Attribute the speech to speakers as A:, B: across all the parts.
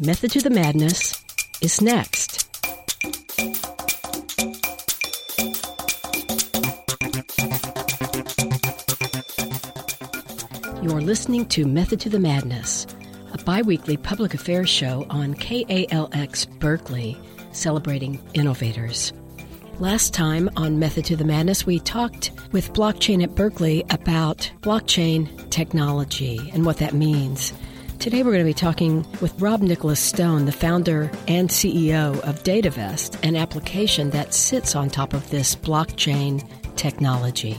A: Method to the Madness is next. You're listening to Method to the Madness, a bi weekly public affairs show on KALX Berkeley, celebrating innovators. Last time on Method to the Madness, we talked with Blockchain at Berkeley about blockchain technology and what that means. Today we're going to be talking with Rob Nicholas Stone, the founder and CEO of DataVest, an application that sits on top of this blockchain technology.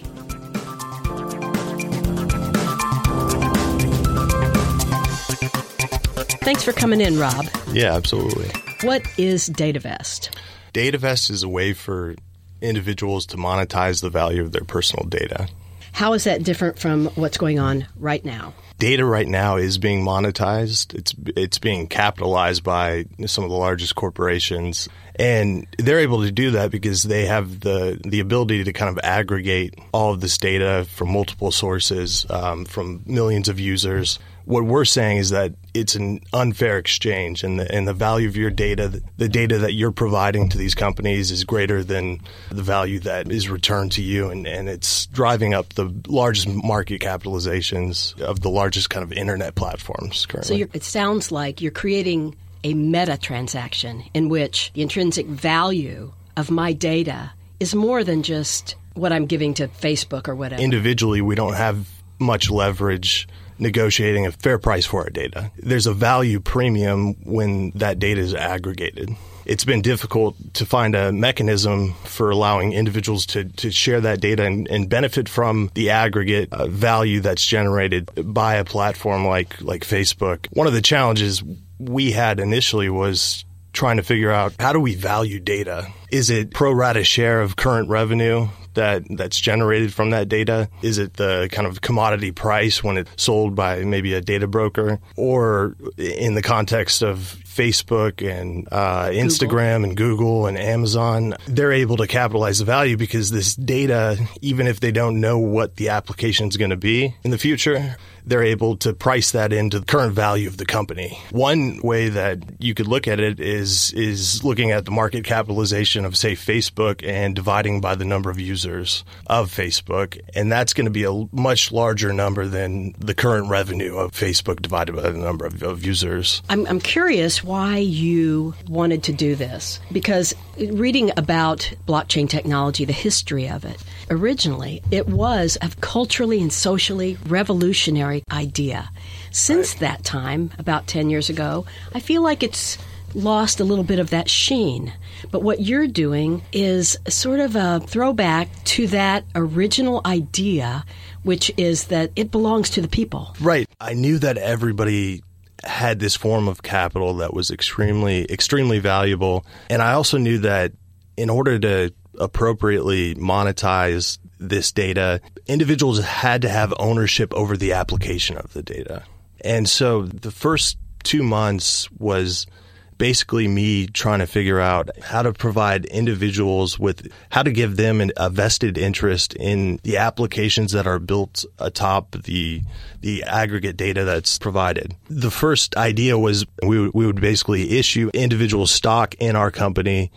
A: Thanks for coming in, Rob.
B: Yeah, absolutely.
A: What is DataVest?
B: DataVest is a way for individuals to monetize the value of their personal data.
A: How is that different from what's going on right now?
B: data right now is being monetized. It's it's being capitalized by some of the largest corporations, and they're able to do that because they have the the ability to kind of aggregate all of this data from multiple sources, um, from millions of users what we're saying is that it's an unfair exchange, and the, and the value of your data, the data that you're providing to these companies, is greater than the value that is returned to you, and, and it's driving up the largest market capitalizations of the largest kind of internet platforms currently.
A: So it sounds like you're creating a meta transaction in which the intrinsic value of my data is more than just what I'm giving to Facebook or whatever.
B: Individually, we don't have much leverage negotiating a fair price for our data. There's a value premium when that data is aggregated. It's been difficult to find a mechanism for allowing individuals to, to share that data and, and benefit from the aggregate uh, value that's generated by a platform like, like Facebook. One of the challenges we had initially was trying to figure out how do we value data? Is it pro rata share of current revenue? That that's generated from that data? Is it the kind of commodity price when it's sold by maybe a data broker, or in the context of Facebook and uh, Instagram and Google and Amazon, they're able to capitalize the value because this data, even if they don't know what the application is going to be in the future, they're able to price that into the current value of the company. One way that you could look at it is is looking at the market capitalization of say Facebook and dividing by the number of users of Facebook, and that's going to be a much larger number than the current revenue of Facebook divided by the number of, of users.
A: I'm, I'm curious why you wanted to do this because reading about blockchain technology, the history of it, originally it was a culturally and socially revolutionary idea. Since right. that time, about 10 years ago, I feel like it's lost a little bit of that sheen. But what you're doing is sort of a throwback to that original idea, which is that it belongs to the people.
B: Right. I knew that everybody had this form of capital that was extremely extremely valuable and I also knew that in order to appropriately monetize this data, individuals had to have ownership over the application of the data. And so the first two months was basically me trying to figure out how to provide individuals with how to give them an, a vested interest in the applications that are built atop the the aggregate data that's provided. The first idea was we we would basically issue individual stock in our company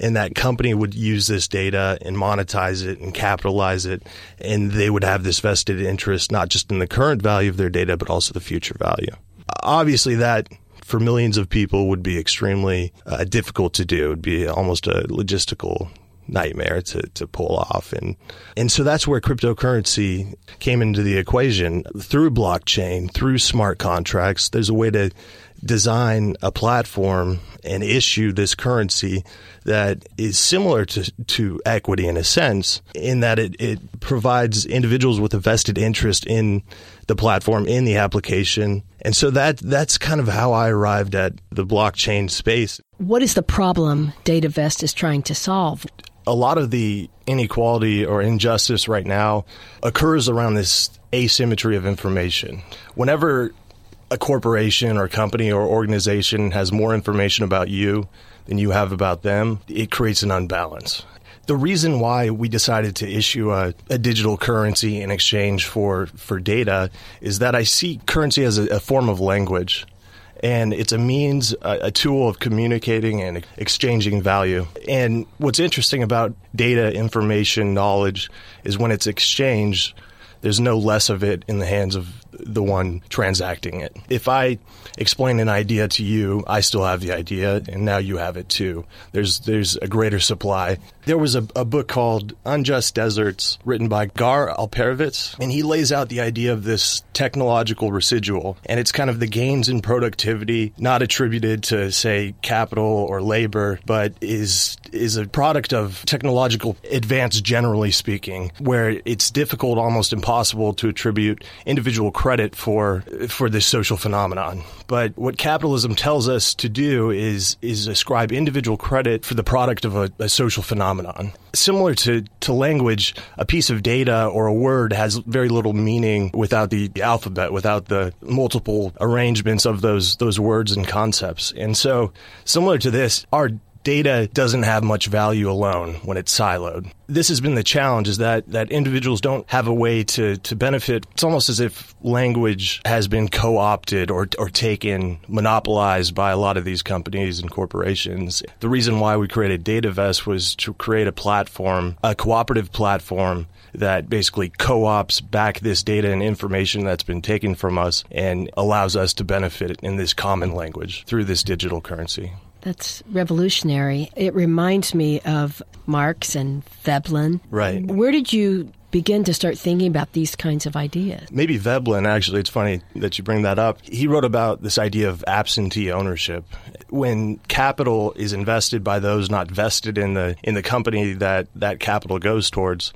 B: and that company would use this data and monetize it and capitalize it and they would have this vested interest not just in the current value of their data but also the future value obviously that for millions of people would be extremely uh, difficult to do. It would be almost a logistical nightmare to, to pull off. And and so that's where cryptocurrency came into the equation through blockchain through smart contracts. There's a way to design a platform and issue this currency that is similar to, to equity in a sense, in that it, it provides individuals with a vested interest in the platform, in the application. And so that that's kind of how I arrived at the blockchain space.
A: What is the problem DataVest is trying to solve?
B: A lot of the inequality or injustice right now occurs around this asymmetry of information. Whenever a corporation or company or organization has more information about you than you have about them, it creates an unbalance. The reason why we decided to issue a, a digital currency in exchange for, for data is that I see currency as a, a form of language. and it's a means, a, a, tool of communicating and exchanging value. And what's interesting about data, information, knowledge is when it's exchanged, there's no less of it in the hands of the one transacting it. If I explain an idea to you, I still have the idea, and now you have it too. There's there's a greater supply. There was a, a book called Unjust Deserts, written by Gar Alperovitz, and he lays out the idea of this technological residual, and it's kind of the gains in productivity not attributed to say capital or labor, but is is a product of technological advance generally speaking, where it's difficult, almost impossible to attribute individual credit for for this social phenomenon. But what capitalism tells us to do is is ascribe individual credit for the product of a, a social phenomenon. Similar to, to language, a piece of data or a word has very little meaning without the alphabet, without the multiple arrangements of those those words and concepts. And so, similar to this, our data doesn't have much value alone when it's siloed. This has been the challenge is that, that individuals don't have a way to, to benefit. It's almost as if language has been co-opted or, or taken, monopolized by a lot of these companies and corporations. The reason why we created DataVest was to create a platform, a cooperative platform that basically co-ops back this data and information that's been taken from us and allows us to benefit in this common language through this digital currency.
A: That's revolutionary. It reminds me of Marx and Veblen.
B: Right.
A: Where did you begin to start thinking about these kinds of ideas?
B: Maybe Veblen, actually, it's funny that you bring that up. He wrote about this idea of absentee ownership. When capital is invested by those not vested in the in the company that that capital goes towards,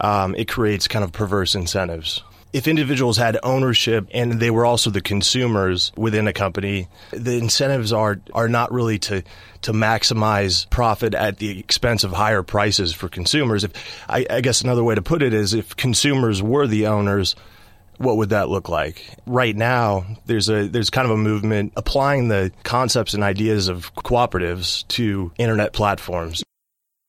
B: um, it creates kind of perverse incentives if individuals had ownership and they were also the consumers within a company, the incentives are are not really to to maximize profit at the expense of higher prices for consumers. If I, I guess another way to put it is if consumers were the owners, what would that look like? Right now, there's a there's kind of a movement applying the concepts and ideas of cooperatives to internet platforms.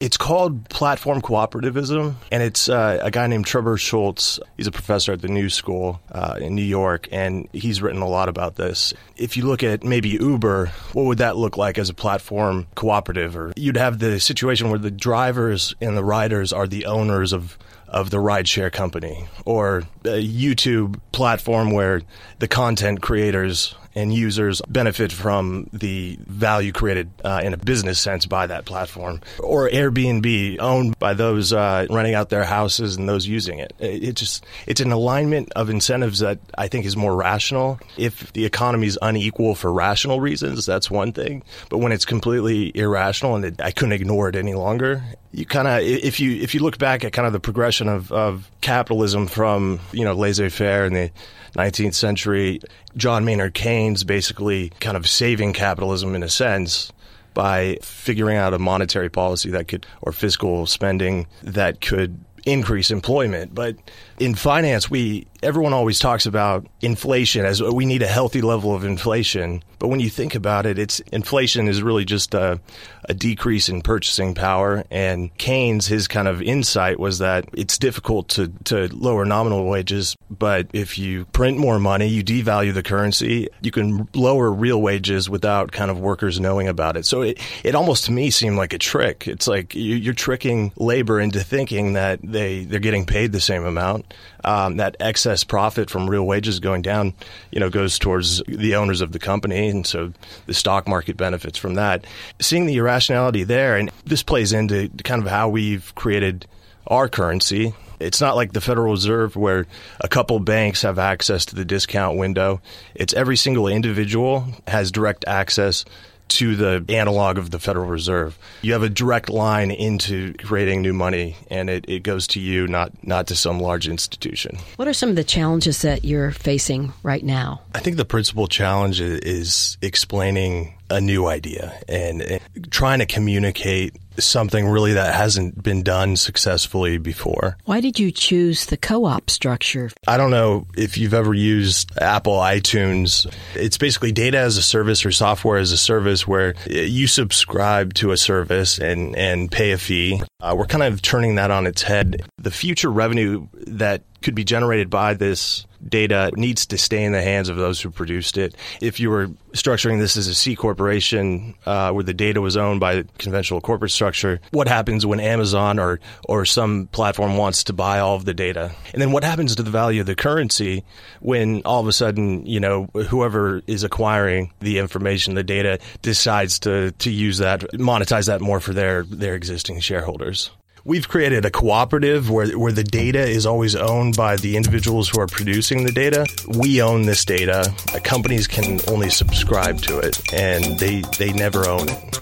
B: It's called platform cooperativism, and it's uh, a guy named Trebor Scholz. He's a professor at the New School uh, in New York, and he's written a lot about this. If you look at maybe Uber, what would that look like as a platform cooperative? Or you'd have the situation where the drivers and the riders are the owners of of the rideshare company, or a YouTube platform where the content creators and users benefit from the value created uh, in a business sense by that platform. Or Airbnb, owned by those uh, renting out their houses and those using it. It just it's an alignment of incentives that I think is more rational. If the economy is unequal for rational reasons, that's one thing. But when it's completely irrational and it, I couldn't ignore it any longer, you kind of if you if you look back at kind of the progression of, of capitalism from you know laissez-faire and the 19th century, John Maynard Keynes basically kind of saving capitalism in a sense by figuring out a monetary policy that could, or fiscal spending that could increase employment. But in finance, we everyone always talks about inflation as we need a healthy level of inflation. But when you think about it, it's inflation is really just a, a decrease in purchasing power. And Keynes, his kind of insight was that it's difficult to, to lower nominal wages, but if you print more money, you devalue the currency, you can lower real wages without kind of workers knowing about it. So it, it almost to me seemed like a trick. It's like you're tricking labor into thinking that they, they're getting paid the same amount. Um, that excess profit from real wages going down, you know, goes towards the owners of the company, and so the stock market benefits from that. Seeing the irrationality there, and this plays into kind of how we've created our currency. It's not like the Federal Reserve where a couple banks have access to the discount window. It's every single individual has direct access to the analog of the Federal Reserve. You have a direct line into creating new money, and it, it goes to you, not not to some large institution.
A: What are some of the challenges that you're facing right now?
B: I think the principal challenge is explaining a new idea and, and trying to communicate something really that hasn't been done successfully before.
A: Why did you choose the co op structure?
B: I don't know if you've ever used Apple iTunes. It's basically data as a service or software as a service where you subscribe to a service and, and pay a fee. Uh, we're kind of turning that on its head. The future revenue that could be generated by this data needs to stay in the hands of those who produced it. If you were structuring this as a C corporation uh, where the data was owned by conventional corporate structure, what happens when Amazon or or some platform wants to buy all of the data? And then what happens to the value of the currency when all of a sudden, you know, whoever is acquiring the information, the data, decides to to use that, monetize that more for their their existing shareholders? We've created a cooperative where, where the data is always owned by the individuals who are producing the data. We own this data. Uh, companies can only subscribe to it, and they, they never own it.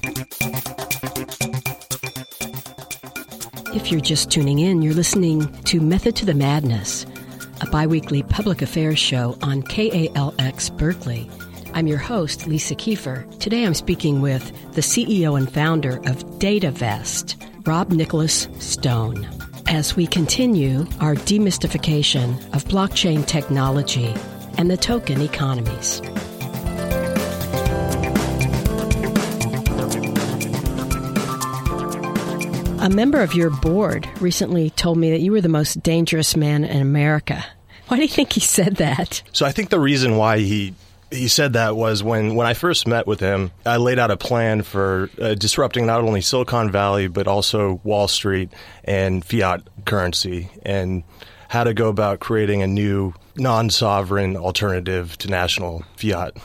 A: If you're just tuning in, you're listening to Method to the Madness, a biweekly public affairs show on KALX Berkeley. I'm your host, Lisa Kiefer. Today I'm speaking with the CEO and founder of DataVest, Rob Nicholas Stone, as we continue our demystification of blockchain technology and the token economies. A member of your board recently told me that you were the most dangerous man in America. Why do you think he said that?
B: So I think the reason why he he said that was when, when I first met with him, I laid out a plan for uh, disrupting not only Silicon Valley, but also Wall Street and fiat currency and how to go about creating a new non sovereign alternative to national fiat.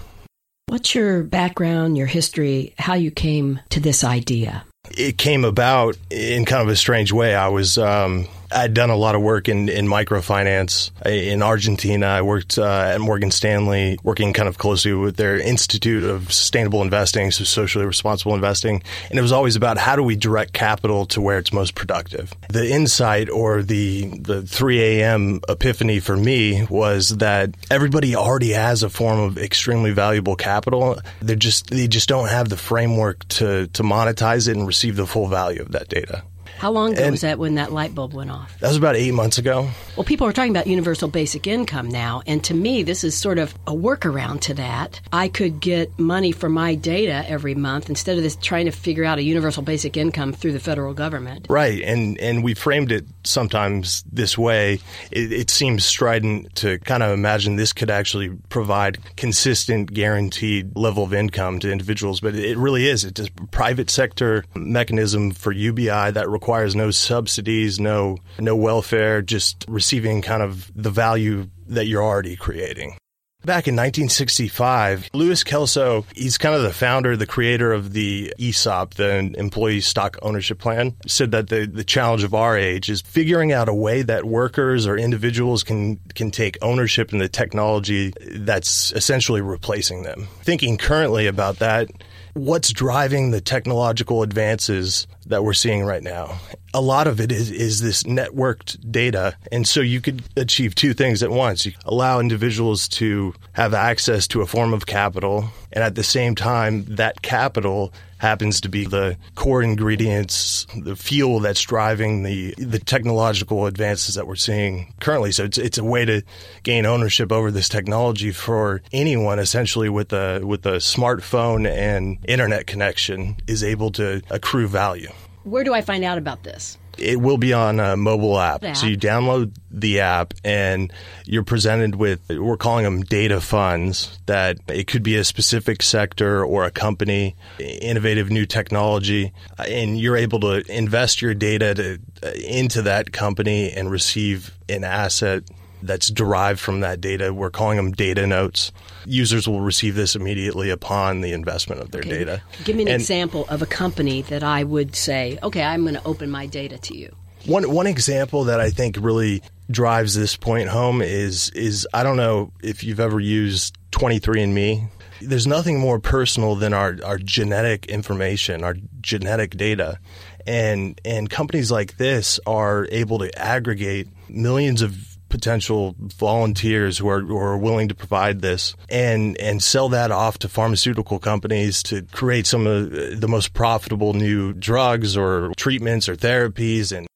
A: What's your background, your history, how you came to this idea?
B: It came about in kind of a strange way. I was um, I'd done a lot of work in, in microfinance in Argentina. I worked uh, at Morgan Stanley, working kind of closely with their Institute of Sustainable Investing, so socially responsible investing. And it was always about how do we direct capital to where it's most productive. The insight or the the 3 a.m. epiphany for me was that everybody already has a form of extremely valuable capital. They just they just don't have the framework to to monetize it and receive the full value of that data.
A: How long ago and was that when that light bulb went off?
B: That was about eight months ago.
A: Well, people are talking about universal basic income now, and to me, this is sort of a workaround to that. I could get money for my data every month instead of this trying to figure out a universal basic income through the federal government.
B: Right, and and we framed it sometimes this way. It, it seems strident to kind of imagine this could actually provide consistent, guaranteed level of income to individuals, but it really is. It's a private sector mechanism for UBI that requires requires no subsidies, no no welfare, just receiving kind of the value that you're already creating. Back in 1965, Louis Kelso, he's kind of the founder, the creator of the ESOP, the Employee Stock Ownership Plan, said that the, the challenge of our age is figuring out a way that workers or individuals can, can take ownership in the technology that's essentially replacing them. Thinking currently about that, what's driving the technological advances that we're seeing right now. A lot of it is, is this networked data. And so you could achieve two things at once. You allow individuals to have access to a form of capital, and at the same time, that capital happens to be the core ingredients, the fuel that's driving the the technological advances that we're seeing currently. So it's it's a way to gain ownership over this technology for anyone essentially with a with a smartphone and internet connection is able to accrue value.
A: Where do I find out about this?
B: It will be on a mobile app. app. So you download the app and you're presented with, we're calling them data funds, that it could be a specific sector or a company, innovative new technology, and you're able to invest your data to, into that company and receive an asset that's derived from that data. We're calling them data notes. Users will receive this immediately upon the investment of their okay. data.
A: Give me an and example of a company that I would say, okay, I'm going to open my data to you.
B: One one example that I think really drives this point home is is I don't know if you've ever used 23andMe. There's nothing more personal than our, our genetic information, our genetic data. And and companies like this are able to aggregate millions of potential volunteers who are, who are willing to provide this and and sell that off to pharmaceutical companies to create some of the most profitable new drugs or treatments or therapies. And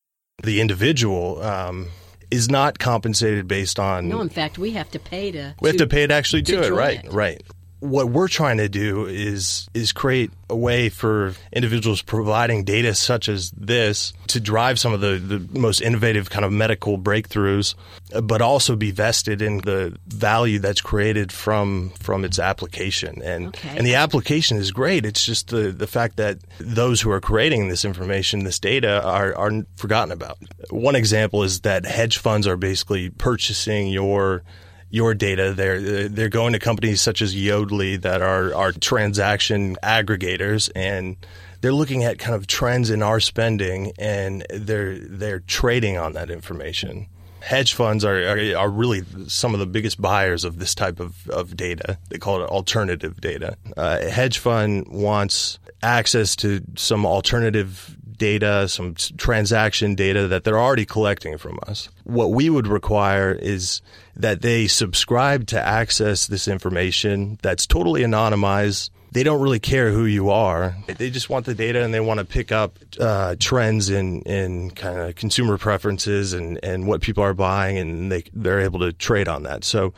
B: the individual um, is not compensated based on
A: no in fact we have to pay to
B: we have to pay to actually do it. right
A: it.
B: right what we're trying to do is is create a way for individuals providing data such as this to drive some of the, the most innovative kind of medical breakthroughs, but also be vested in the value that's created from from its application. And
A: Okay.
B: and the application is great. It's just the the fact that those who are creating this information, this data, are are forgotten about. One example is that hedge funds are basically purchasing your your data. They're they're going to companies such as Yodlee that are are transaction aggregators and they're looking at kind of trends in our spending and they're they're trading on that information. Hedge funds are, are are really some of the biggest buyers of this type of, of data. They call it alternative data. Uh, a hedge fund wants access to some alternative data, some transaction data that they're already collecting from us. What we would require is that they subscribe to access this information that's totally anonymized. They don't really care who you are. They just want the data and they want to pick up uh, trends in, in kind of consumer preferences and, and what people are buying, and they, they're able to trade on that. So,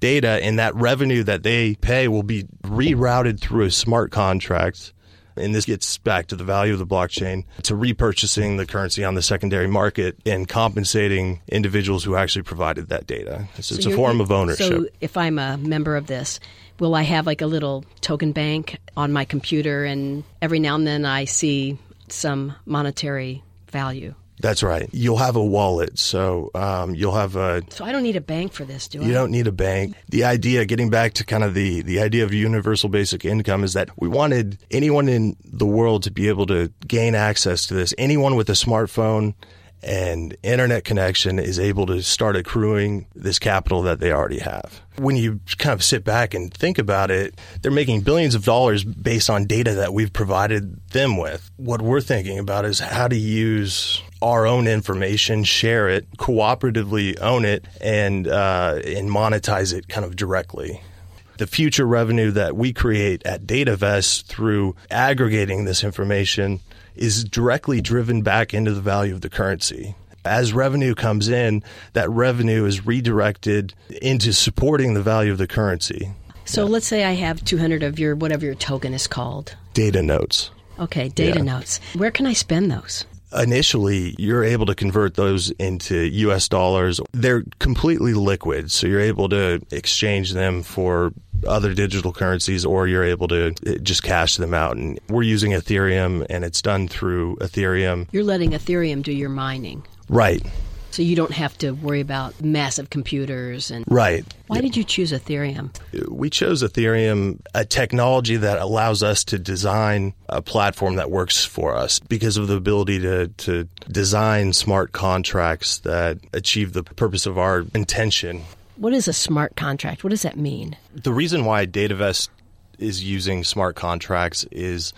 B: data and that revenue that they pay will be rerouted through a smart contract and this gets back to the value of the blockchain to repurchasing the currency on the secondary market and compensating individuals who actually provided that data. So, it's a form of ownership.
A: So if I'm a member of this, will I have like a little token bank on my computer, and every now and then I see some monetary value?
B: That's right. You'll have a wallet, so um, you'll have a.
A: So I don't need a bank for this, do I?
B: You don't need a bank. The idea, getting back to kind of the, the idea of universal basic income, is that we wanted anyone in the world to be able to gain access to this. Anyone with a smartphone and internet connection is able to start accruing this capital that they already have. When you kind of sit back and think about it, they're making billions of dollars based on data that we've provided them with. What we're thinking about is how to use our own information, share it, cooperatively own it, and uh, and monetize it kind of directly the future revenue that we create at DataVest through aggregating this information is directly driven back into the value of the currency. As revenue comes in, that revenue is redirected into supporting the value of the currency.
A: So let's say I have 200 of your whatever your token is called.
B: Data notes.
A: Okay, data
B: Yeah.
A: notes. Where can I spend those?
B: Initially you're able to convert those into US dollars. They're completely liquid, so you're able to exchange them for other digital currencies or you're able to uh, just cash them out and we're using Ethereum and it's done through Ethereum.
A: You're letting Ethereum do your mining.
B: Right.
A: So you don't have to worry about massive computers and
B: Right.
A: why did you choose Ethereum?
B: We chose Ethereum, a technology that allows us to design a platform that works for us because of the ability to, to design smart contracts that achieve the purpose of our intention.
A: What is a smart contract? What does that mean?
B: The reason why DataVest is using smart contracts is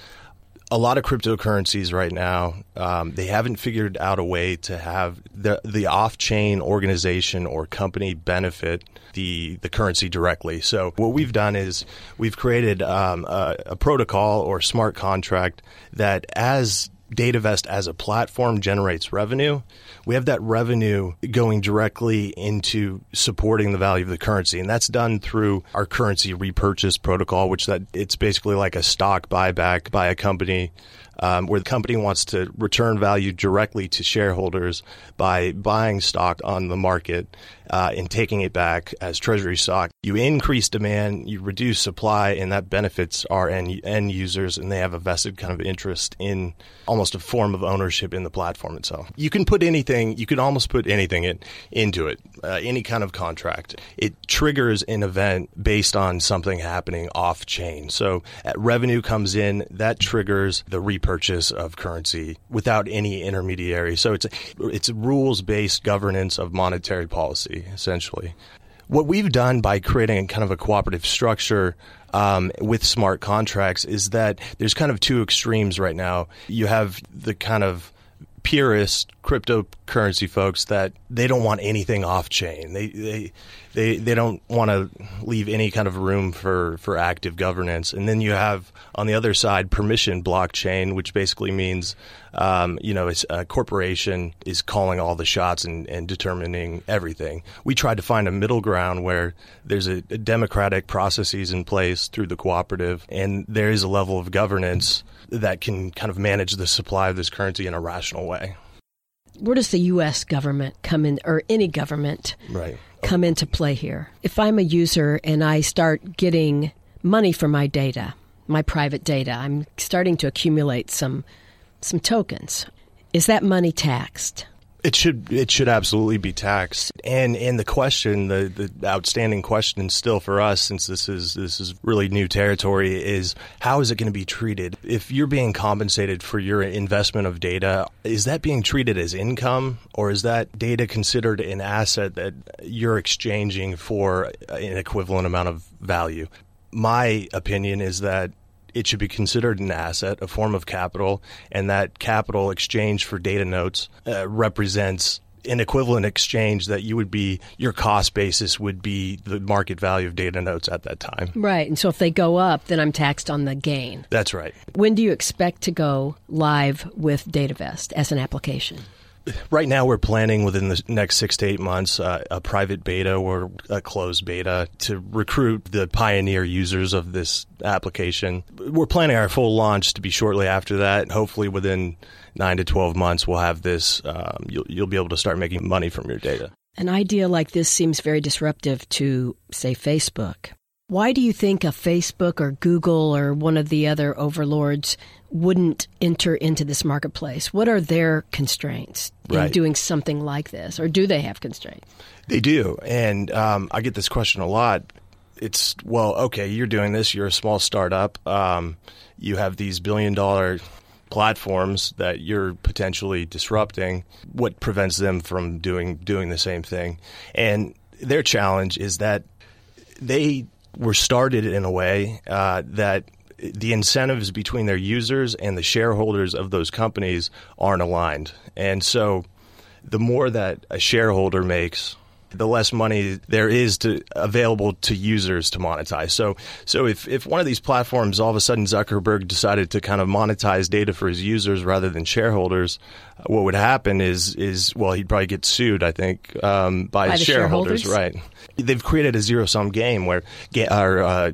B: a lot of cryptocurrencies right now um, they haven't figured out a way to have the the off chain organization or company benefit the the currency directly. So what we've done is we've created um, a, a protocol or smart contract that as DataVest as a platform generates revenue. We have that revenue going directly into supporting the value of the currency, and that's done through our currency repurchase protocol, which that it's basically like a stock buyback by a company. Um, where the company wants to return value directly to shareholders by buying stock on the market uh, and taking it back as treasury stock. You increase demand, you reduce supply, and that benefits our end, end users, and they have a vested kind of interest in almost a form of ownership in the platform itself. You can put anything, you can almost put anything in, into it, uh, any kind of contract. It triggers an event based on something happening off chain. So, revenue comes in, that triggers the repurchase of currency without any intermediary. So, it's it's rules based governance of monetary policy, essentially. What we've done by creating kind of a cooperative structure um, with smart contracts is that there's kind of two extremes right now. You have the kind of purist cryptocurrency folks that they don't want anything off chain. They they they they don't want to leave any kind of room for for active governance. And then you have on the other side permission blockchain, which basically means um, you know a corporation is calling all the shots and, and, determining everything. We tried to find a middle ground where there's a, a democratic processes in place through the cooperative, and there is a level of governance that can kind of manage the supply of this currency in a rational way.
A: Where does the U.S. government come in, or any government
B: right.
A: Come into play here? If I'm a user and I start getting money for my data, my private data, I'm starting to accumulate some some tokens. Is that money taxed?
B: It should it should absolutely be taxed. And and the question, the, the outstanding question still for us, since this is this is really new territory, is how is it going to be treated? If you're being compensated for your investment of data, is that being treated as income, or is that data considered an asset that you're exchanging for an equivalent amount of value? My opinion is that it should be considered an asset, a form of capital, and that capital exchange for data notes uh, represents an equivalent exchange that you would be your cost basis would be the market value of data notes at that time.
A: Right. And so if they go up, then I'm taxed on the gain.
B: That's right.
A: When do you expect to go live with DataVest as an application?
B: Right now we're planning within the next six to eight months uh, a private beta or a closed beta to recruit the pioneer users of this application. We're planning our full launch to be shortly after that. Hopefully, within nine to twelve months, we'll have this. Um, you'll, you'll be able to start making money from your data.
A: An idea like this seems very disruptive to, say, Facebook. Why do you think a Facebook or Google or one of the other overlords wouldn't enter into this marketplace? What are their constraints in right. doing something like this, or do they have constraints?
B: They do, and um, I get this question a lot. It's well, okay, you're doing this. You're a small startup. Um, you have these billion dollar platforms that you're potentially disrupting. What prevents them from doing doing the same thing? And their challenge is that they were started in a way uh, that the incentives between their users and the shareholders of those companies aren't aligned. And so the more that a shareholder makes the less money there is to available to users to monetize. So, so if, if one of these platforms all of a sudden Zuckerberg decided to kind of monetize data for his users rather than shareholders, uh, what would happen is is well he'd probably get sued. I think um, by,
A: by shareholders,
B: shareholders, right? They've created a zero sum game where or uh,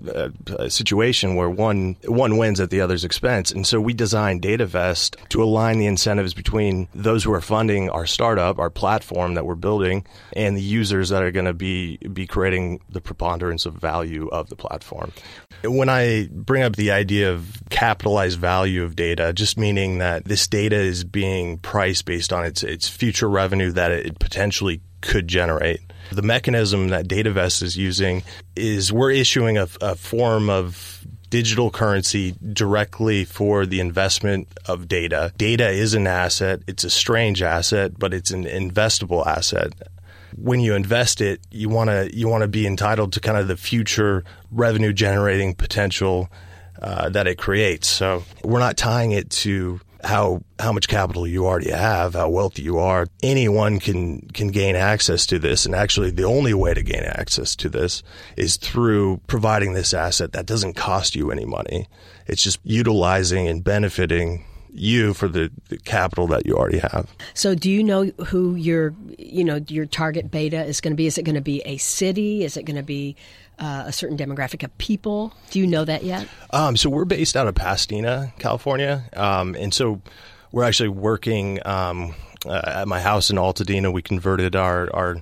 B: a situation where one one wins at the other's expense, and so we designed DataVest to align the incentives between those who are funding our startup, our platform that we're building, and the users users that are going to be be creating the preponderance of value of the platform. When I bring up the idea of capitalized value of data, just meaning that this data is being priced based on its its future revenue that it potentially could generate. The mechanism that DataVest is using is we're issuing a, a form of digital currency directly for the investment of data. Data is an asset. It's a strange asset, but it's an investable asset when you invest it, you want to you want to be entitled to kind of the future revenue generating potential uh, that it creates. So we're not tying it to how how much capital you already have, how wealthy you are. Anyone can can gain access to this, and actually, the only way to gain access to this is through providing this asset that doesn't cost you any money. It's just utilizing and benefiting you for the, the, capital that you already have.
A: So, do you know who your you know your target beta is going to be? Is it going to be a city? Is it going to be uh, a certain demographic of people? Do you know that yet?
B: Um, so we're based out of Pasadena, California, um, and so we're actually working um, uh, at my house in Altadena. We converted our our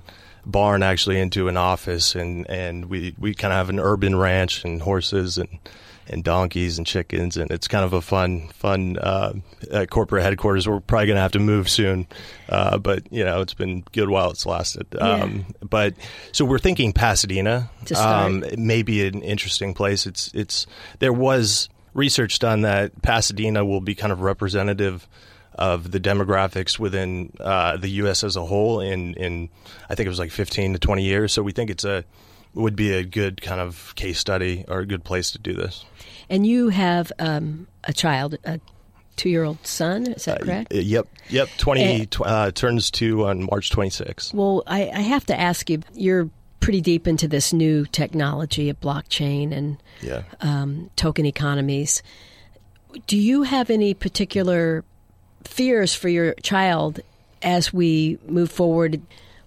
B: barn actually into an office, and and we we kind of have an urban ranch and horses and and donkeys and chickens, and it's kind of a fun, fun uh, corporate headquarters. We're probably going to have to move soon, uh, but you know it's been good while it's lasted.
A: Yeah. Um,
B: but so we're thinking Pasadena,
A: um,
B: maybe an interesting place. It's it's there was research done that Pasadena will be kind of representative of the demographics within uh, the U.S. as a whole in in I think it was like 15 to 20 years. So we think it's a would be a good kind of case study or a good place to do this.
A: And you have um, a child, a two-year-old son. Is that uh, correct?
B: Uh, yep, yep. Twenty uh, turns two on March 26.
A: Well, I, I have to ask you. You're pretty deep into this new technology of blockchain and
B: Yeah.
A: um, token economies. Do you have any particular fears for your child as we move forward,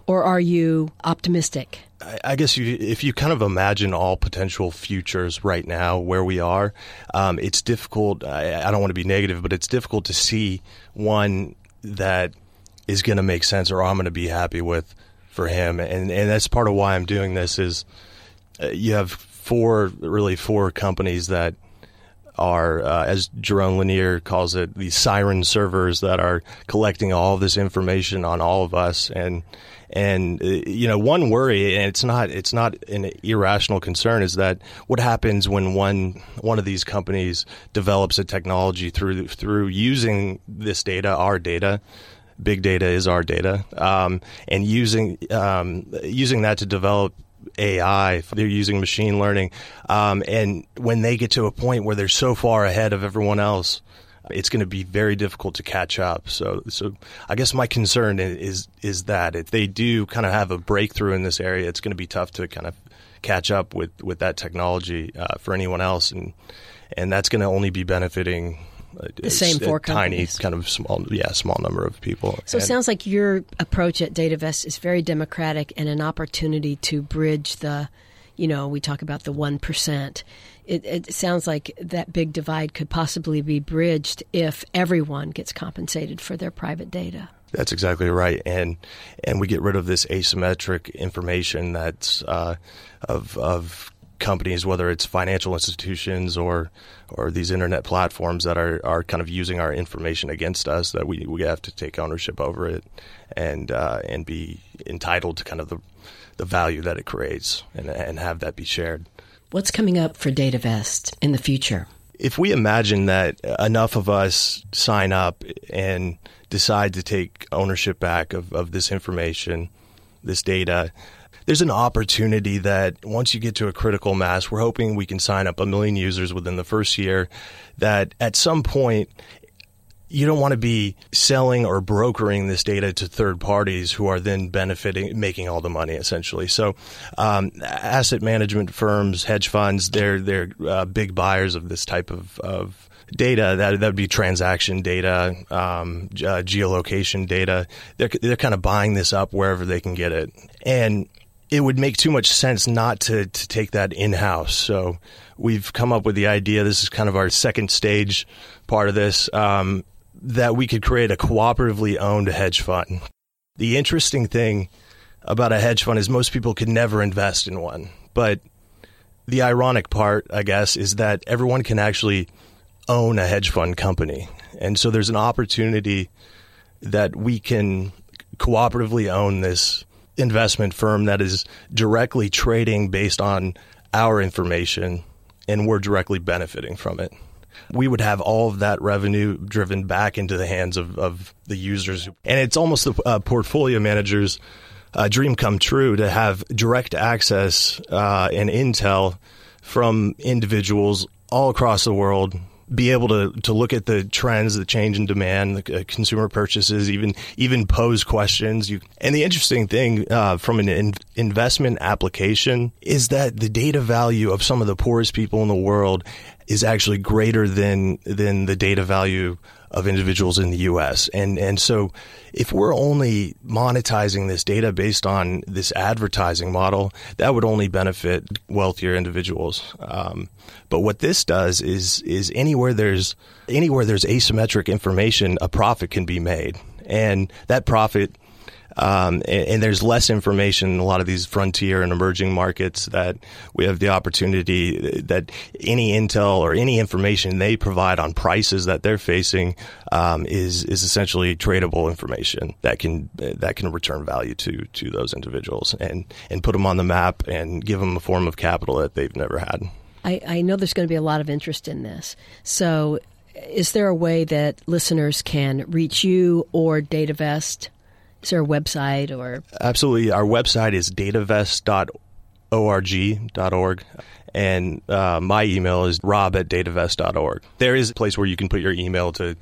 A: or are you optimistic?
B: I, guess you, if you kind of imagine all potential futures right now where we are, um, it's difficult. I, I don't want to be negative, but it's difficult to see one that is going to make sense or I'm going to be happy with for him. And and that's part of why I'm doing this. Is uh, you have four really four companies that are, uh, as Jaron Lanier calls it, the siren servers that are collecting all this information on all of us. And and uh, you know, one worry, and it's not it's not an irrational concern, is that what happens when one one of these companies develops a technology through through using this data, our data. Big data is our data, um, and using um, using that to develop AI. They're using machine learning, um, and when they get to a point where they're so far ahead of everyone else, it's going to be very difficult to catch up. So, so I guess my concern is is that if they do kind of have a breakthrough in this area, it's going to be tough to kind of catch up with with that technology uh, for anyone else, and and that's going to only be benefiting.
A: The same four
B: tiny, kind of small, yeah, small number of people.
A: So it
B: And-
A: sounds like your approach at DataVest is very democratic and an opportunity to bridge the, you know, we talk about the 1%. It, it sounds like that big divide could possibly be bridged if everyone gets compensated for their private data.
B: That's exactly right, and and we get rid of this asymmetric information that's uh, of of companies, whether it's financial institutions or or these internet platforms that are, are kind of using our information against us. That we, we have to take ownership over it, and uh, and be entitled to kind of the the value that it creates, and and have that be shared.
A: What's coming up for DataVest in the future?
B: if we imagine that enough of us sign up and decide to take ownership back of, of this information, this data, there's an opportunity that once you get to a critical mass, we're hoping we can sign up a million users within the first year. That at some point, you don't want to be selling or brokering this data to third parties who are then benefiting, making all the money essentially. So, um, asset management firms, hedge funds, they're they're uh, big buyers of this type of, of data. That that would be transaction data, um, uh, geolocation data. They're they're kind of buying this up wherever they can get it, and it would make too much sense not to, to take that in house. So we've come up with the idea. This is kind of our second stage part of this. Um, that we could create a cooperatively owned hedge fund. The interesting thing about a hedge fund is most people could never invest in one. But the ironic part, I guess, is that everyone can actually own a hedge fund company. And so there's an opportunity that we can cooperatively own this investment firm that is directly trading based on our information and we're directly benefiting from it we would have all of that revenue driven back into the hands of, of the users. And it's almost the uh, portfolio manager's uh, dream come true to have direct access uh, and intel from individuals all across the world. Be able to, to look at the trends, the change in demand, the uh, consumer purchases, even even pose questions. You, and the interesting thing uh, from an in, investment application is that the data value of some of the poorest people in the world is actually greater than than the data value of individuals in the US. And and so if we're only monetizing this data based on this advertising model, that would only benefit wealthier individuals. Um, but what this does is is anywhere there's anywhere there's asymmetric information, a profit can be made. And that profit um, and, and, there's less information in a lot of these frontier and emerging markets that we have the opportunity that any intel or any information they provide on prices that they're facing um, is is essentially tradable information that can that can return value to to those individuals and and put them on the map and give them a form of capital that they've never had.
A: I, I know there's going to be a lot of interest in this. So, is there a way that listeners can reach you or DataVest? Is there a website or?
B: Absolutely. Our website is datavest.org org.org. And uh, my email is rob at datavest.org. There is a place where you can put your email to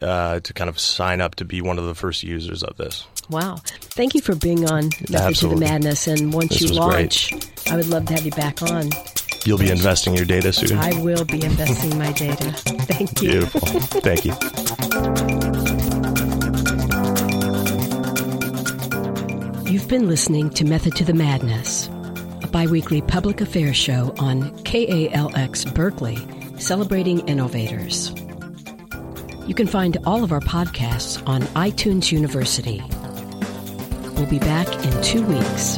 B: uh, to kind of sign up to be one of the first users of this.
A: Wow. Thank you for being on
B: Absolutely.
A: to the Madness. And once
B: This
A: you launch, I would love to have you back on.
B: You'll be investing your data soon.
A: I will be investing my data. Thank you.
B: Beautiful. Thank you.
A: You've been listening to Method to the Madness, a biweekly public affairs show on KALX Berkeley, celebrating innovators. You can find all of our podcasts on iTunes University. We'll be back in two weeks.